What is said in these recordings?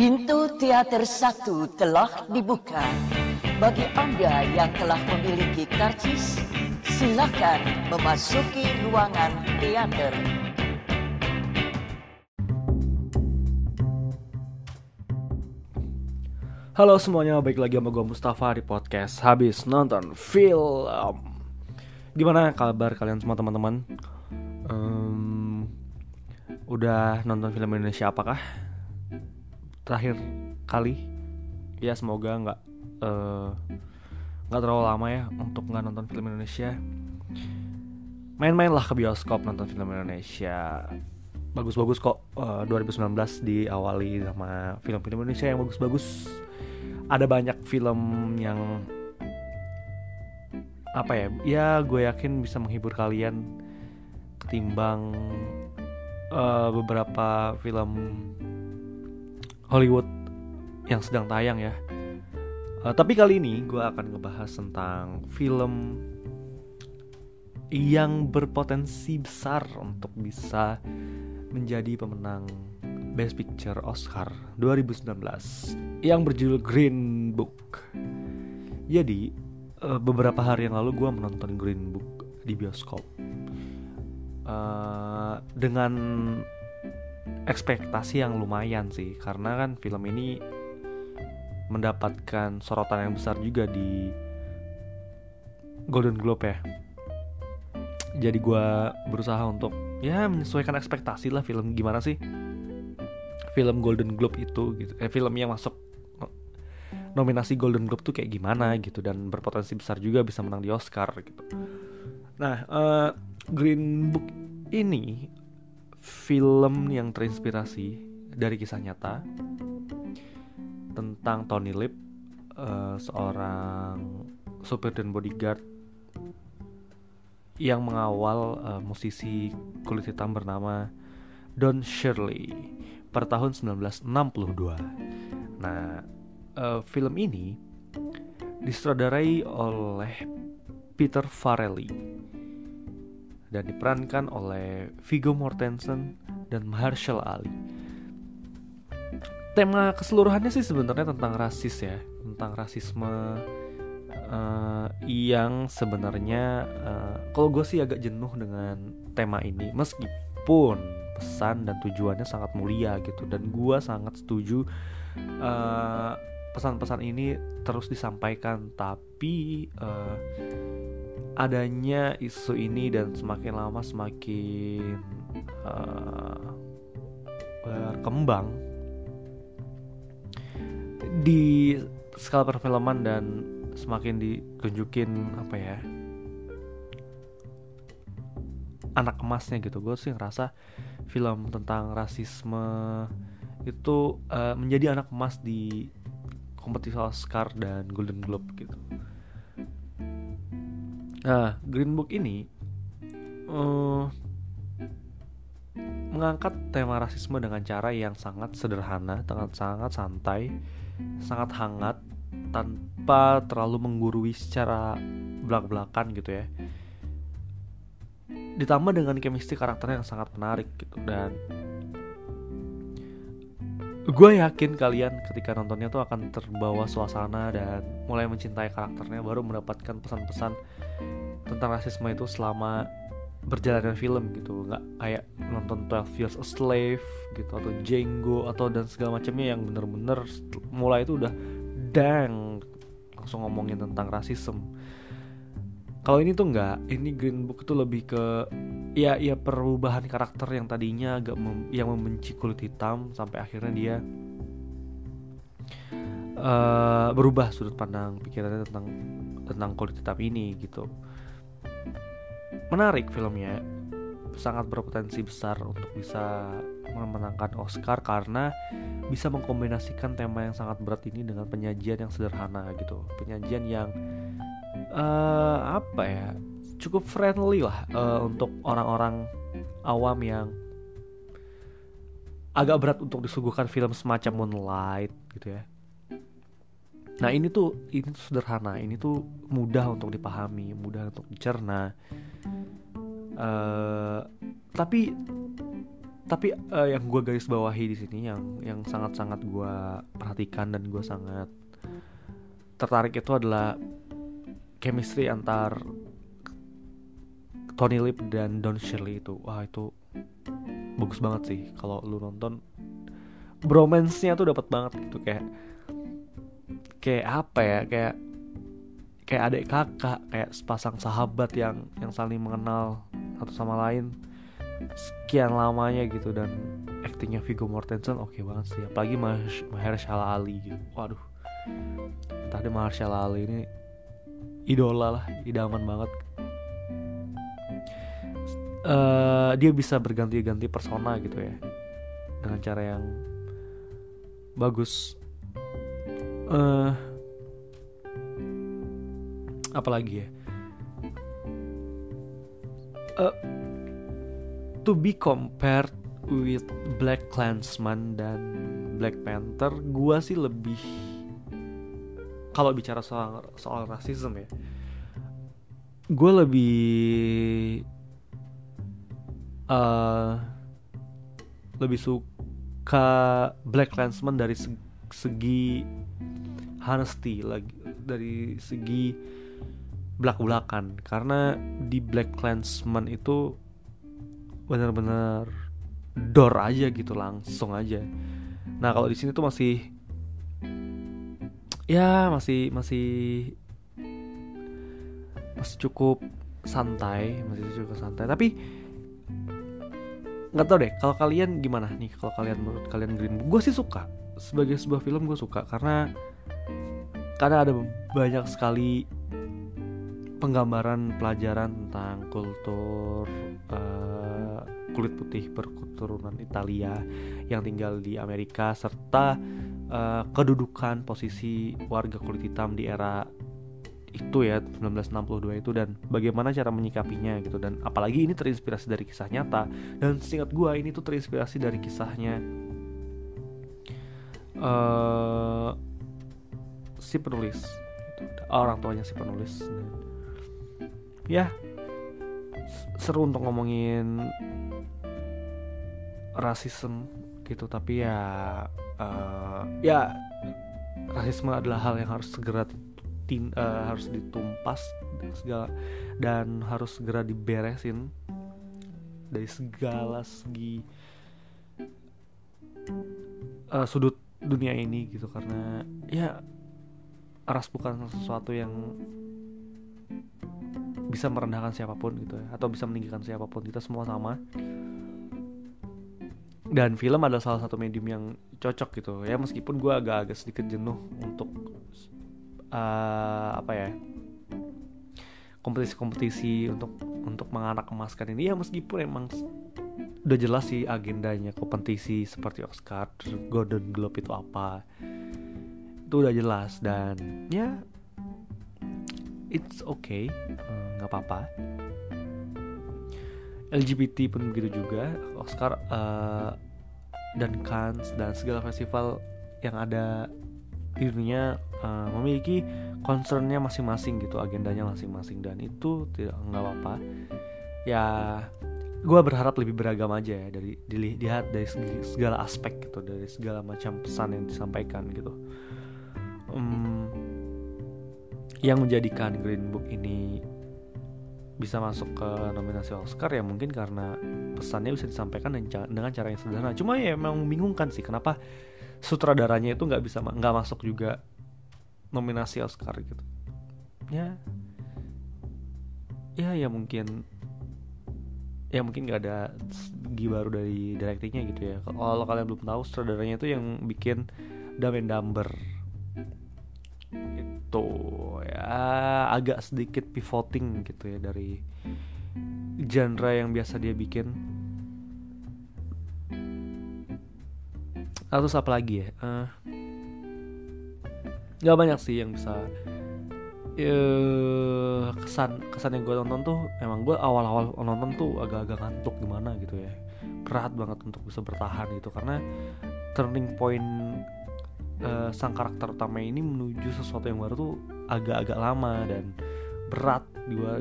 Pintu teater satu telah dibuka. Bagi Anda yang telah memiliki karcis, silakan memasuki ruangan teater. Halo semuanya, baik lagi sama gue Mustafa di podcast Habis nonton film Gimana kabar kalian semua teman-teman? Um, udah nonton film Indonesia apakah? Terakhir kali? Ya semoga nggak uh, nggak terlalu lama ya untuk nggak nonton film Indonesia. Main-main lah ke bioskop nonton film Indonesia. Bagus-bagus kok uh, 2019 diawali sama film-film Indonesia yang bagus-bagus. Ada banyak film yang apa ya ya gue yakin bisa menghibur kalian ketimbang uh, beberapa film Hollywood yang sedang tayang ya uh, tapi kali ini gue akan ngebahas tentang film yang berpotensi besar untuk bisa menjadi pemenang Best Picture Oscar 2019 yang berjudul Green Book. Jadi uh, beberapa hari yang lalu gue menonton Green Book di bioskop uh, dengan ekspektasi yang lumayan sih karena kan film ini mendapatkan sorotan yang besar juga di Golden Globe ya. Jadi gue berusaha untuk ya menyesuaikan ekspektasi lah film gimana sih film Golden Globe itu gitu eh, film yang masuk nominasi Golden Globe tuh kayak gimana gitu dan berpotensi besar juga bisa menang di Oscar gitu. Nah, uh, Green Book ini film yang terinspirasi dari kisah nyata tentang Tony Lip, uh, seorang supir dan bodyguard yang mengawal uh, musisi kulit hitam bernama Don Shirley per tahun 1962. Nah, uh, film ini disutradarai oleh Peter Farrelly dan diperankan oleh Viggo Mortensen dan Mahershala Ali. Tema keseluruhannya sih sebenarnya tentang rasis ya, tentang rasisme uh, yang sebenarnya uh, kalau gue sih agak jenuh dengan tema ini meskipun pesan dan tujuannya sangat mulia gitu dan gue sangat setuju uh, pesan-pesan ini terus disampaikan tapi uh, adanya isu ini dan semakin lama semakin uh, berkembang di skala perfilman dan semakin ditunjukin apa ya anak emasnya gitu gue sih ngerasa film tentang rasisme itu uh, menjadi anak emas di kompetisi Oscar dan Golden Globe gitu. Nah, Green Book ini uh, mengangkat tema rasisme dengan cara yang sangat sederhana, sangat sangat santai, sangat hangat, tanpa terlalu menggurui secara belak-belakan gitu ya. Ditambah dengan chemistry karakternya yang sangat menarik gitu dan gue yakin kalian ketika nontonnya tuh akan terbawa suasana dan mulai mencintai karakternya baru mendapatkan pesan-pesan tentang rasisme itu selama berjalannya film gitu. Nggak kayak nonton 12 Years a Slave gitu atau Django atau dan segala macamnya yang bener-bener mulai itu udah dang langsung ngomongin tentang rasisme kalau ini tuh nggak ini Green Book itu lebih ke ya ya perubahan karakter yang tadinya agak mem, yang membenci kulit hitam sampai akhirnya dia uh, berubah sudut pandang pikirannya tentang tentang kulit hitam ini gitu. Menarik filmnya. Sangat berpotensi besar untuk bisa memenangkan Oscar karena bisa mengkombinasikan tema yang sangat berat ini dengan penyajian yang sederhana gitu. Penyajian yang uh, apa ya cukup friendly lah uh, untuk orang-orang awam yang agak berat untuk disuguhkan film semacam Moonlight gitu ya. Nah ini tuh ini tuh sederhana, ini tuh mudah untuk dipahami, mudah untuk dicerna. Uh, tapi tapi uh, yang gue garis bawahi di sini yang yang sangat sangat gue perhatikan dan gue sangat tertarik itu adalah chemistry antar Tony Lip dan Don Shirley itu wah itu bagus banget sih kalau lu nonton. Bromance-nya tuh dapat banget gitu kayak kayak apa ya kayak kayak adik kakak kayak sepasang sahabat yang yang saling mengenal satu sama lain. Sekian lamanya gitu dan aktingnya Viggo Mortensen oke okay banget sih apalagi Mahershala Ali gitu. Waduh tadi Mahershala Ali ini idola lah idaman banget. Uh, dia bisa berganti-ganti persona gitu ya dengan cara yang bagus. Uh, apalagi ya? Uh, to be compared with Black Clansman dan Black Panther gua sih lebih kalau bicara soal soal rasisme ya gue lebih uh, lebih suka Black Clansman dari segi honesty lagi dari segi belak-belakan. Karena di Black Clansman itu benar-benar door aja gitu langsung aja. Nah kalau di sini tuh masih ya masih masih masih cukup santai masih cukup santai. Tapi nggak tau deh kalau kalian gimana nih? Kalau kalian menurut kalian Green Book? Gue sih suka. Sebagai sebuah film gue suka. Karena karena ada banyak sekali penggambaran pelajaran tentang kultur uh, kulit putih berketurunan Italia yang tinggal di Amerika serta uh, kedudukan posisi warga kulit hitam di era itu ya 1962 itu dan bagaimana cara menyikapinya gitu. Dan apalagi ini terinspirasi dari kisah nyata. Dan singkat gue ini tuh terinspirasi dari kisahnya uh, si penulis. Orang tuanya si penulis. Ya seru untuk ngomongin rasisme gitu tapi ya uh, ya rasisme adalah hal yang harus segera tin, uh, harus ditumpas segala dan harus segera diberesin dari segala segi uh, sudut dunia ini gitu karena ya ras bukan sesuatu yang bisa merendahkan siapa pun gitu ya atau bisa meninggikan siapa pun kita semua sama dan film adalah salah satu medium yang cocok gitu. Ya meskipun gue agak-agak sedikit jenuh untuk uh, apa ya kompetisi-kompetisi untuk untuk menganak emaskan ini. Ya meskipun emang udah jelas sih agendanya kompetisi seperti Oscar, Golden Globe itu apa itu udah jelas. Dan ya it's okay eh, nggak apa-apa LGBT pun begitu juga Oscar uh, dan Cannes dan segala festival yang ada di dunia uh, memiliki concernnya masing-masing gitu agendanya masing-masing. Dan itu tidak nggak apa-apa. Ya gue berharap lebih beragam aja ya dari dilihat dari segala aspek gitu dari segala macam pesan yang disampaikan gitu. Um, yang menjadikan Green Book ini bisa masuk ke nominasi Oscar ya mungkin karena pesannya bisa disampaikan dengan cara yang sederhana. Cuma ya memang membingungkan sih kenapa sutradaranya itu nggak bisa nggak masuk juga nominasi Oscar gitu. Ya ya ya mungkin ya mungkin nggak ada segi baru dari directingnya gitu ya. Kalau kalian belum tahu sutradaranya itu yang bikin Dumb and Dumber itu ya agak sedikit pivoting gitu ya dari genre yang biasa dia bikin. Terus apa lagi ya? Uh, nggak banyak sih yang bisa uh, kesan kesan yang gue tonton tuh emang gue awal-awal nonton tuh agak-agak ngantuk gimana gitu ya. Berat banget untuk bisa bertahan gitu karena turning point uh, sang karakter utama ini menuju sesuatu yang baru tuh agak-agak lama dan berat. Gue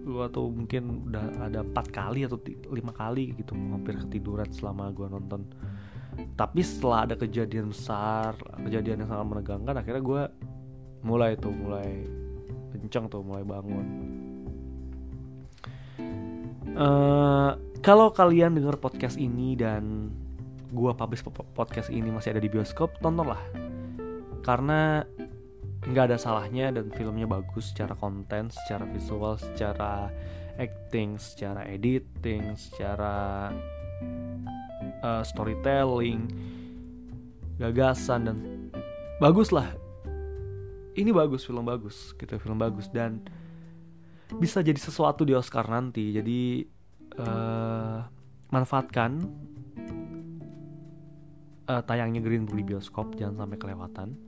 gue tuh mungkin udah ada empat kali atau lima kali gitu hampir ketiduran selama gue nonton. Tapi setelah ada kejadian besar kejadian yang sangat menegangkan akhirnya gue mulai tuh mulai kenceng tuh mulai bangun. Uh, kalau kalian dengar podcast ini dan gue publish podcast ini masih ada di bioskop tontonlah karena nggak ada salahnya dan filmnya bagus secara konten, secara visual, secara acting, secara editing, secara uh, storytelling, gagasan dan bagus lah. Ini bagus film bagus, gitu film bagus dan bisa jadi sesuatu di Oscar nanti. Jadi uh, manfaatkan uh, tayangnya Green Book di bioskop, jangan sampai kelewatan.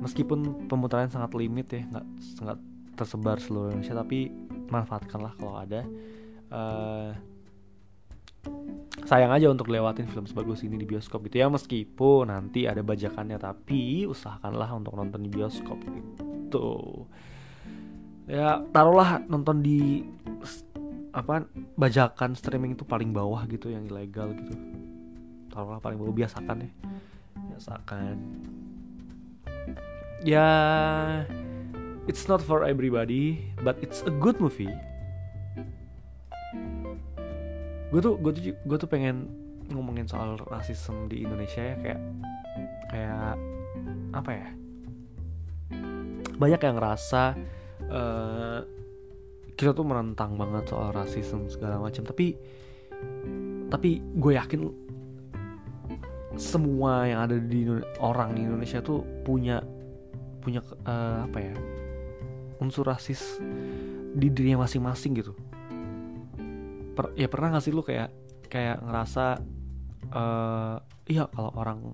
Meskipun pemutaran sangat limit ya nggak sangat tersebar seluruh Indonesia tapi manfaatkanlah kalau ada. Uh, sayang aja untuk lewatin film sebagus ini di bioskop gitu ya meskipun nanti ada bajakannya tapi usahakanlah untuk nonton di bioskop gitu. Ya taruhlah nonton di apa bajakan streaming itu paling bawah gitu yang ilegal gitu taruhlah paling bawah biasakan ya. Biasakan. Ya it's not for everybody but it's a good movie. Gue tuh gue tuh gue tuh pengen ngomongin soal rasisme di Indonesia ya kayak kayak apa ya? Banyak yang ngerasa uh, kita tuh menentang banget soal rasisme segala macam tapi tapi gue yakin semua yang ada di orang di Indonesia tuh punya punya uh, apa ya unsur rasis di dirinya masing-masing gitu. Per, ya pernah gak sih lu kayak kayak ngerasa uh, iya kalau orang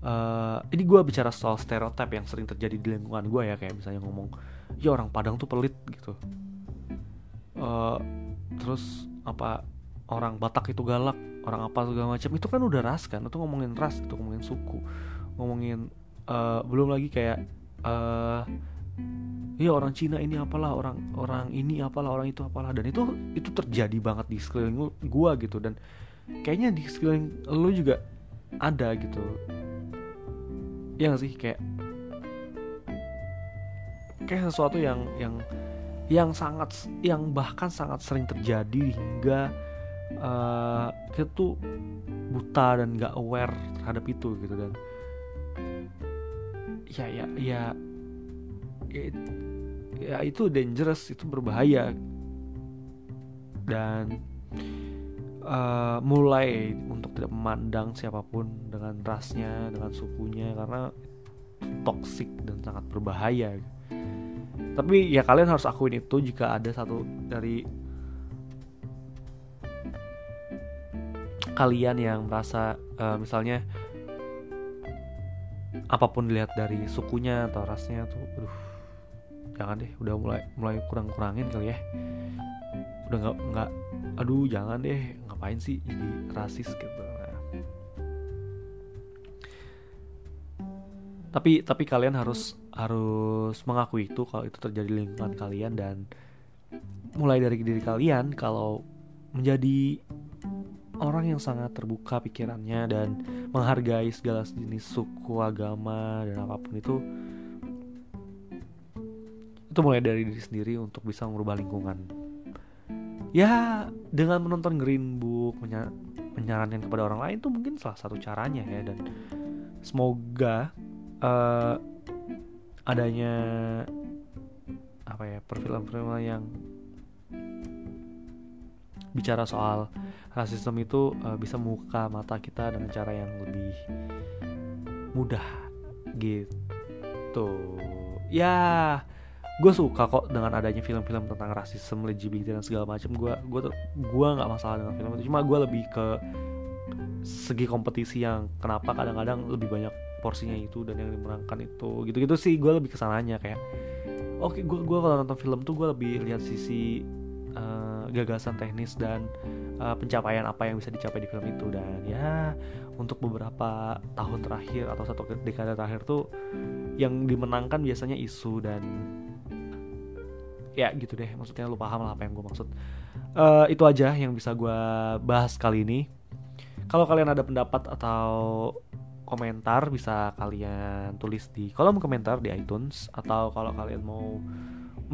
uh, ini gue bicara soal stereotip yang sering terjadi di lingkungan gue ya kayak misalnya ngomong ya orang Padang tuh pelit gitu. Uh, terus apa orang Batak itu galak orang apa segala macam itu kan udah ras kan itu ngomongin ras itu ngomongin suku ngomongin uh, belum lagi kayak uh, ya orang Cina ini apalah orang orang ini apalah orang itu apalah dan itu itu terjadi banget di sekeliling gua gitu dan kayaknya di sekeliling lo juga ada gitu. Ya gak sih? Kayak kayak sesuatu yang yang yang sangat yang bahkan sangat sering terjadi hingga uh, kita tuh buta dan gak aware terhadap itu gitu dan ya ya ya ya, ya itu dangerous itu berbahaya. Dan uh, mulai untuk tidak memandang siapa pun dengan rasnya dengan sukunya karena toksik dan sangat berbahaya. Tapi ya kalian harus akuin itu jika ada satu dari kalian yang merasa uh, misalnya apa pun dilihat dari sukunya atau rasnya tuh aduh jangan deh udah mulai mulai kurang kurangin kali ya udah nggak nggak aduh jangan deh ngapain sih jadi rasis gitu nah. tapi tapi kalian harus harus mengakui itu kalau itu terjadi di lingkungan kalian dan mulai dari diri kalian kalau menjadi orang yang sangat terbuka pikirannya dan menghargai segala jenis suku, agama dan apa pun itu itu mulai dari diri sendiri untuk bisa merubah lingkungan. Ya, dengan menonton Green Book, menya menyarankan kepada orang lain itu mungkin salah satu caranya ya dan semoga uh, adanya apa ya perfilman-perfilman yang bicara soal rasisme itu uh, bisa membuka mata kita dengan cara yang lebih mudah gitu. Ya gue suka kok dengan adanya film-film tentang rasisme LGBT dan segala macam gue gue tuh gue nggak masalah dengan film itu. Cuma gue lebih ke segi kompetisi yang kenapa kadang-kadang lebih banyak porsinya itu dan yang dimenangkan itu gitu-gitu sih. Gue lebih ke sananya kayak oke okay, gue gue kalau nonton film tuh gue lebih lihat sisi uh, gagasan teknis dan uh, pencapaian apa yang bisa dicapai di film itu. Dan ya untuk beberapa tahun terakhir atau satu dekade terakhir tuh yang dimenangkan biasanya isu dan ya gitu deh maksudnya lu paham lah apa yang gue maksud. Uh, itu aja yang bisa gue bahas kali ini. Kalau kalian ada pendapat atau komentar bisa kalian tulis di kolom komentar di iTunes atau kalau kalian mau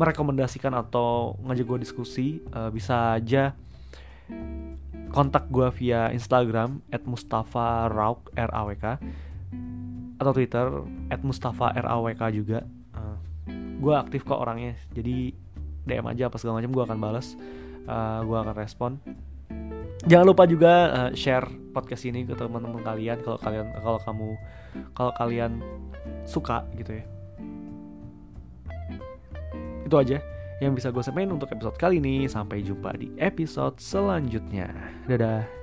merekomendasikan atau ngajak gue diskusi uh, bisa aja kontak gue via Instagram at Mustafa Rauk R A W K atau Twitter at Mustafa R A W K juga. Uh, gue aktif kok orangnya jadi DM aja apa segala macam gue akan balas uh, gue akan respon. Jangan lupa juga uh, share podcast ini ke teman-teman kalian kalau kalian kalau kamu kalau kalian suka gitu ya itu aja yang bisa gue sampaikan untuk episode kali ini. Sampai jumpa di episode selanjutnya. Dadah.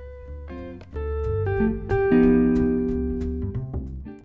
thank you